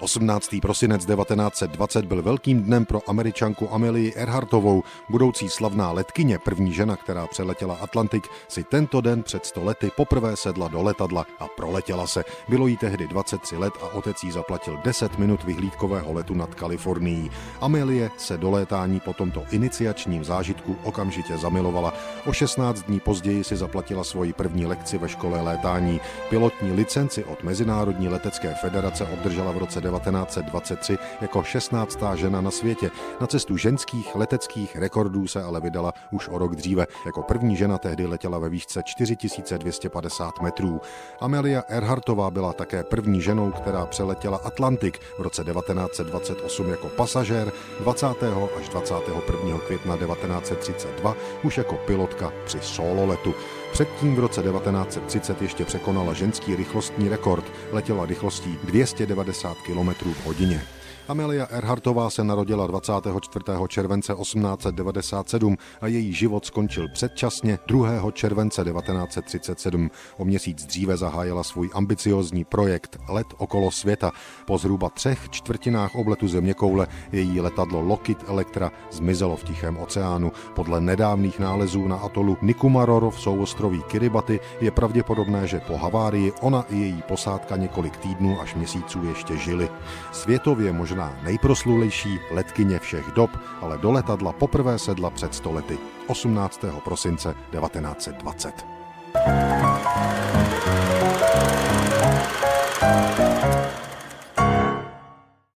18. prosinec 1920 byl velkým dnem pro američanku Amelie Earhartovou, budoucí slavná letkyně, první žena, která přeletěla Atlantik, si tento den před 100 lety poprvé sedla do letadla a proletěla se. Bylo jí tehdy 23 let a otec jí zaplatil 10 minut vyhlídkového letu nad Kalifornií. Amelie se do létání po tomto iniciačním zážitku okamžitě zamilovala. O 16 dní později si zaplatila svoji první lekci ve škole létání. Pilotní licenci od Mezinárodní letecké federace obdržela v roce 1923 jako 16. žena na světě. Na cestu ženských leteckých rekordů se ale vydala už o rok dříve. Jako první žena tehdy letěla ve výšce 4250 metrů. Amelia Earhartová byla také první ženou, která přeletěla Atlantik v roce 1928 jako pasažér, 20. až 21. května 1932 už jako pilotka při sololetu. Předtím v roce 1930 ještě překonala ženský rychlostní rekord, letěla rychlostí 290 km v hodině. Amelia Earhartová se narodila 24. července 1897 a její život skončil předčasně 2. července 1937. O měsíc dříve zahájila svůj ambiciozní projekt Let okolo světa. Po zhruba třech čtvrtinách obletu zeměkoule její letadlo Lockheed Electra zmizelo v Tichém oceánu. Podle nedávných nálezů na atolu Nikumaroro v souostroví Kiribati je pravděpodobné, že po havárii ona i její posádka několik týdnů až měsíců ještě žili. Světově možná možná nejproslulejší letkyně všech dob, ale do letadla poprvé sedla před stolety 18. prosince 1920.